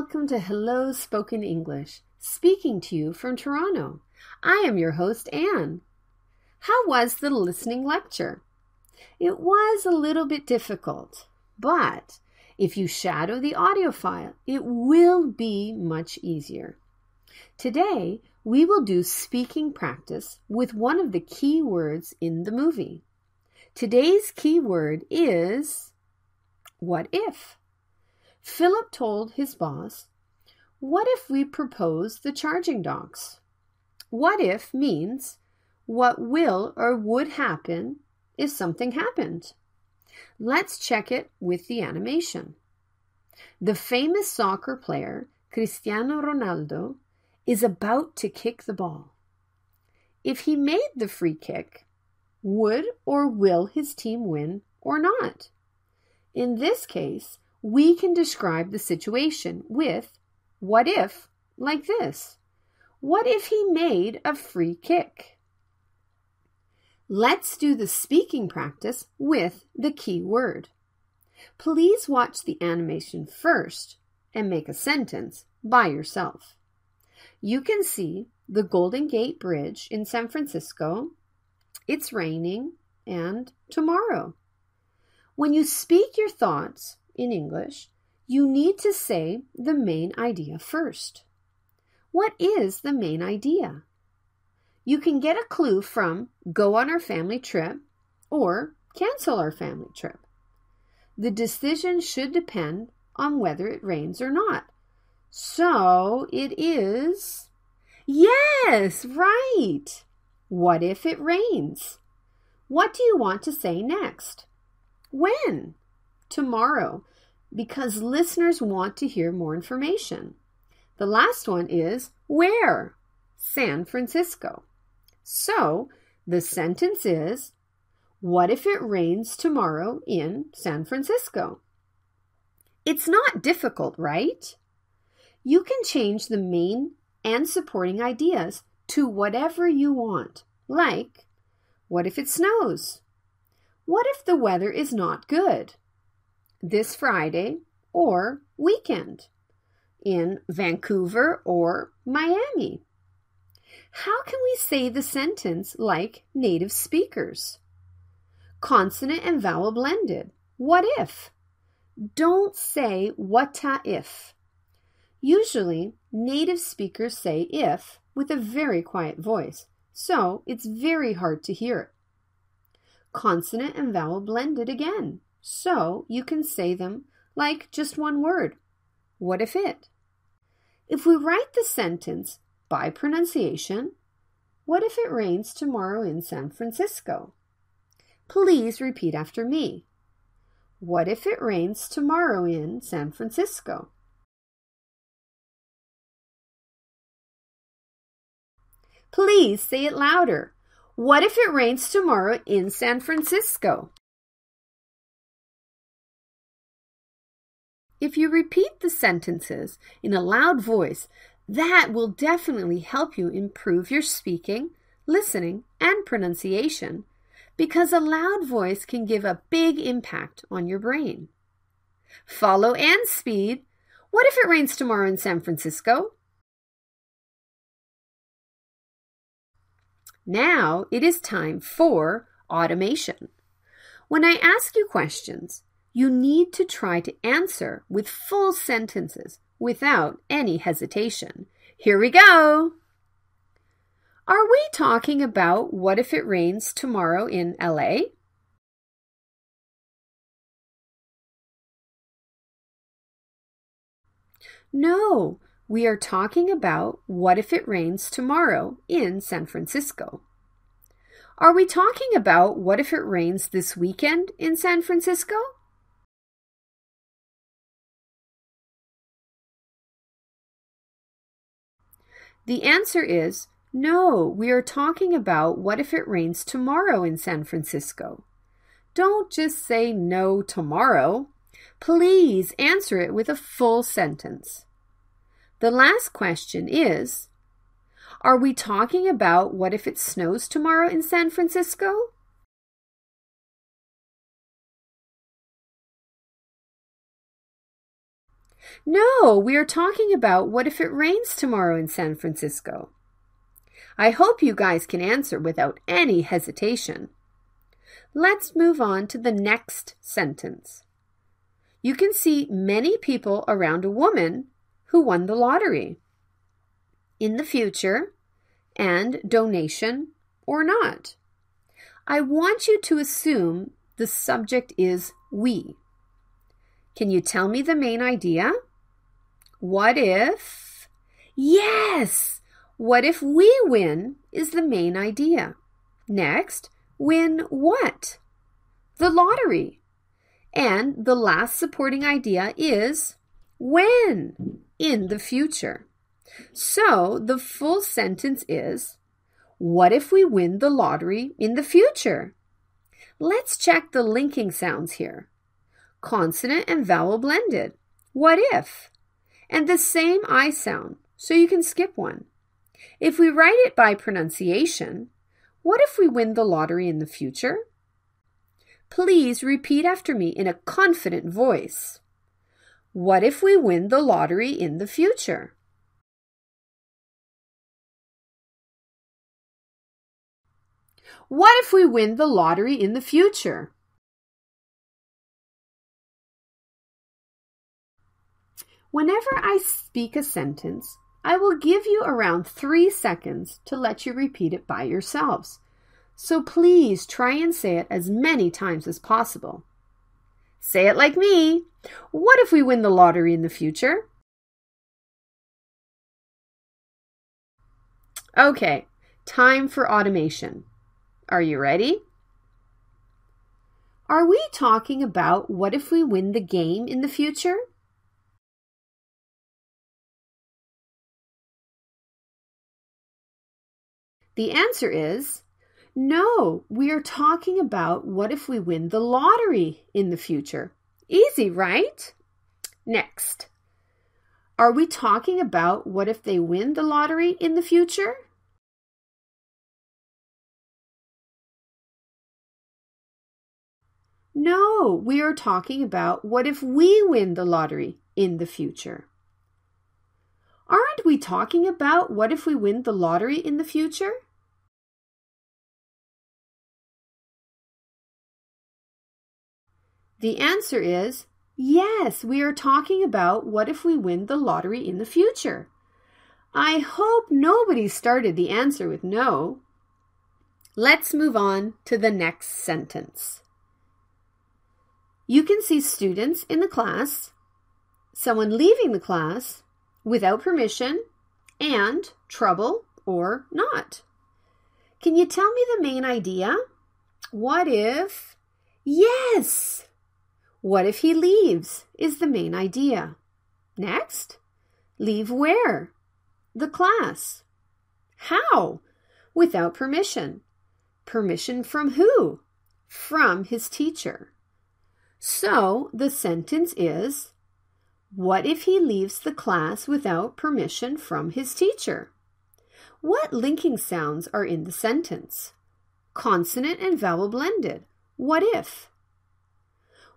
welcome to Hello Spoken English, speaking to you from Toronto. I am your host, Anne. How was the listening lecture? It was a little bit difficult, but if you shadow the audio file, it will be much easier. Today, we will do speaking practice with one of the key words in the movie. Today's key word is what if? Philip told his boss, What if we propose the charging docks? What if means what will or would happen if something happened. Let's check it with the animation. The famous soccer player Cristiano Ronaldo is about to kick the ball. If he made the free kick, would or will his team win or not? In this case, we can describe the situation with what if like this. What if he made a free kick? Let's do the speaking practice with the key word. Please watch the animation first and make a sentence by yourself. You can see the Golden Gate Bridge in San Francisco. It's raining and tomorrow. When you speak your thoughts, in English, you need to say the main idea first. What is the main idea? You can get a clue from go on our family trip or cancel our family trip. The decision should depend on whether it rains or not. So it is. Yes, right. What if it rains? What do you want to say next? When? Tomorrow because listeners want to hear more information. The last one is where? San Francisco. So the sentence is What if it rains tomorrow in San Francisco? It's not difficult, right? You can change the main and supporting ideas to whatever you want, like What if it snows? What if the weather is not good? This Friday or weekend in Vancouver or Miami. How can we say the sentence like native speakers? Consonant and vowel blended. What if? Don't say whata if. Usually, native speakers say if with a very quiet voice, so it's very hard to hear it. Consonant and vowel blended again. So you can say them like just one word. What if it? If we write the sentence by pronunciation, what if it rains tomorrow in San Francisco? Please repeat after me. What if it rains tomorrow in San Francisco? Please say it louder. What if it rains tomorrow in San Francisco? If you repeat the sentences in a loud voice, that will definitely help you improve your speaking, listening, and pronunciation because a loud voice can give a big impact on your brain. Follow and speed. What if it rains tomorrow in San Francisco? Now it is time for automation. When I ask you questions, you need to try to answer with full sentences without any hesitation. Here we go! Are we talking about what if it rains tomorrow in LA? No, we are talking about what if it rains tomorrow in San Francisco. Are we talking about what if it rains this weekend in San Francisco? The answer is no, we are talking about what if it rains tomorrow in San Francisco. Don't just say no tomorrow. Please answer it with a full sentence. The last question is Are we talking about what if it snows tomorrow in San Francisco? No, we are talking about what if it rains tomorrow in San Francisco? I hope you guys can answer without any hesitation. Let's move on to the next sentence. You can see many people around a woman who won the lottery. In the future, and donation or not. I want you to assume the subject is we. Can you tell me the main idea? What if? Yes! What if we win is the main idea. Next, win what? The lottery. And the last supporting idea is when in the future. So the full sentence is What if we win the lottery in the future? Let's check the linking sounds here. Consonant and vowel blended. What if? And the same I sound, so you can skip one. If we write it by pronunciation, what if we win the lottery in the future? Please repeat after me in a confident voice. What if we win the lottery in the future? What if we win the lottery in the future? Whenever I speak a sentence, I will give you around three seconds to let you repeat it by yourselves. So please try and say it as many times as possible. Say it like me. What if we win the lottery in the future? Okay, time for automation. Are you ready? Are we talking about what if we win the game in the future? The answer is no, we are talking about what if we win the lottery in the future. Easy, right? Next. Are we talking about what if they win the lottery in the future? No, we are talking about what if we win the lottery in the future. Aren't we talking about what if we win the lottery in the future? The answer is yes, we are talking about what if we win the lottery in the future. I hope nobody started the answer with no. Let's move on to the next sentence. You can see students in the class, someone leaving the class without permission, and trouble or not. Can you tell me the main idea? What if? Yes! What if he leaves? Is the main idea. Next, leave where? The class. How? Without permission. Permission from who? From his teacher. So the sentence is What if he leaves the class without permission from his teacher? What linking sounds are in the sentence? Consonant and vowel blended. What if?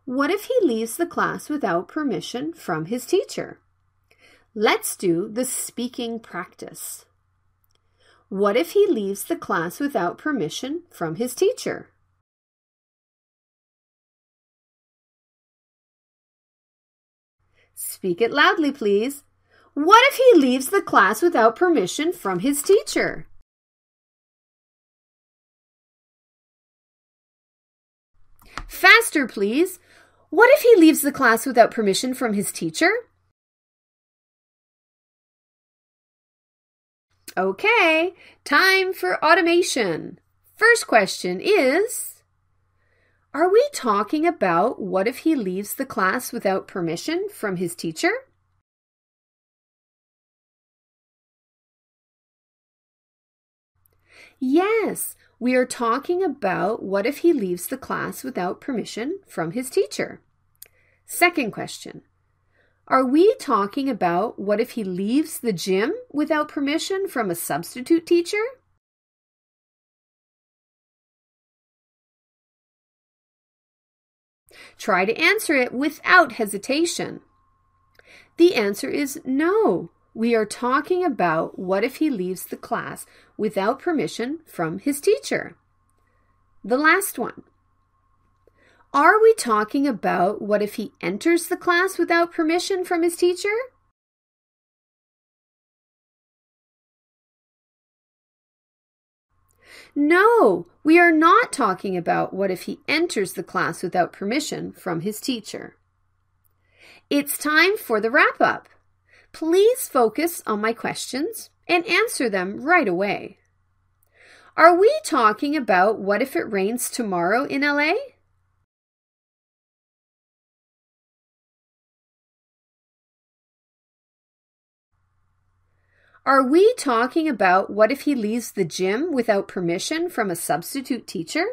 What if he leaves the class without permission from his teacher? Let's do the speaking practice. What if he leaves the class without permission from his teacher? Speak it loudly, please. What if he leaves the class without permission from his teacher? Faster, please. What if he leaves the class without permission from his teacher? Okay, time for automation. First question is are we talking about what if he leaves the class without permission from his teacher? Yes, we are talking about what if he leaves the class without permission from his teacher. Second question. Are we talking about what if he leaves the gym without permission from a substitute teacher? Try to answer it without hesitation. The answer is no. We are talking about what if he leaves the class without permission from his teacher. The last one. Are we talking about what if he enters the class without permission from his teacher? No, we are not talking about what if he enters the class without permission from his teacher. It's time for the wrap up. Please focus on my questions and answer them right away. Are we talking about what if it rains tomorrow in LA? Are we talking about what if he leaves the gym without permission from a substitute teacher?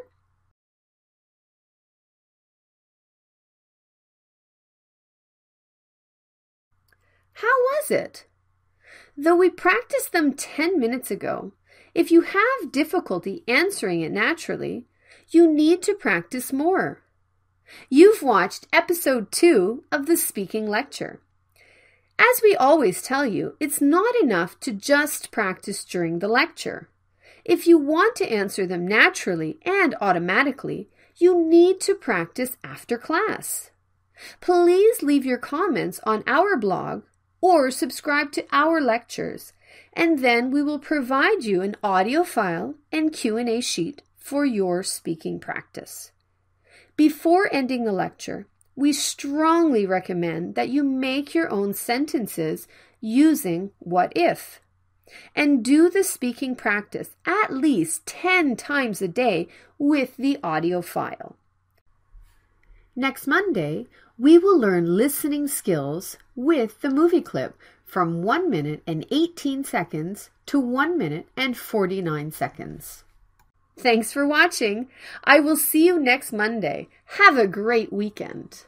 How was it? Though we practiced them 10 minutes ago, if you have difficulty answering it naturally, you need to practice more. You've watched episode 2 of the speaking lecture. As we always tell you, it's not enough to just practice during the lecture. If you want to answer them naturally and automatically, you need to practice after class. Please leave your comments on our blog or subscribe to our lectures, and then we will provide you an audio file and Q&A sheet for your speaking practice. Before ending the lecture, we strongly recommend that you make your own sentences using what if and do the speaking practice at least 10 times a day with the audio file. Next Monday, we will learn listening skills with the movie clip from 1 minute and 18 seconds to 1 minute and 49 seconds. Thanks for watching. I will see you next Monday. Have a great weekend.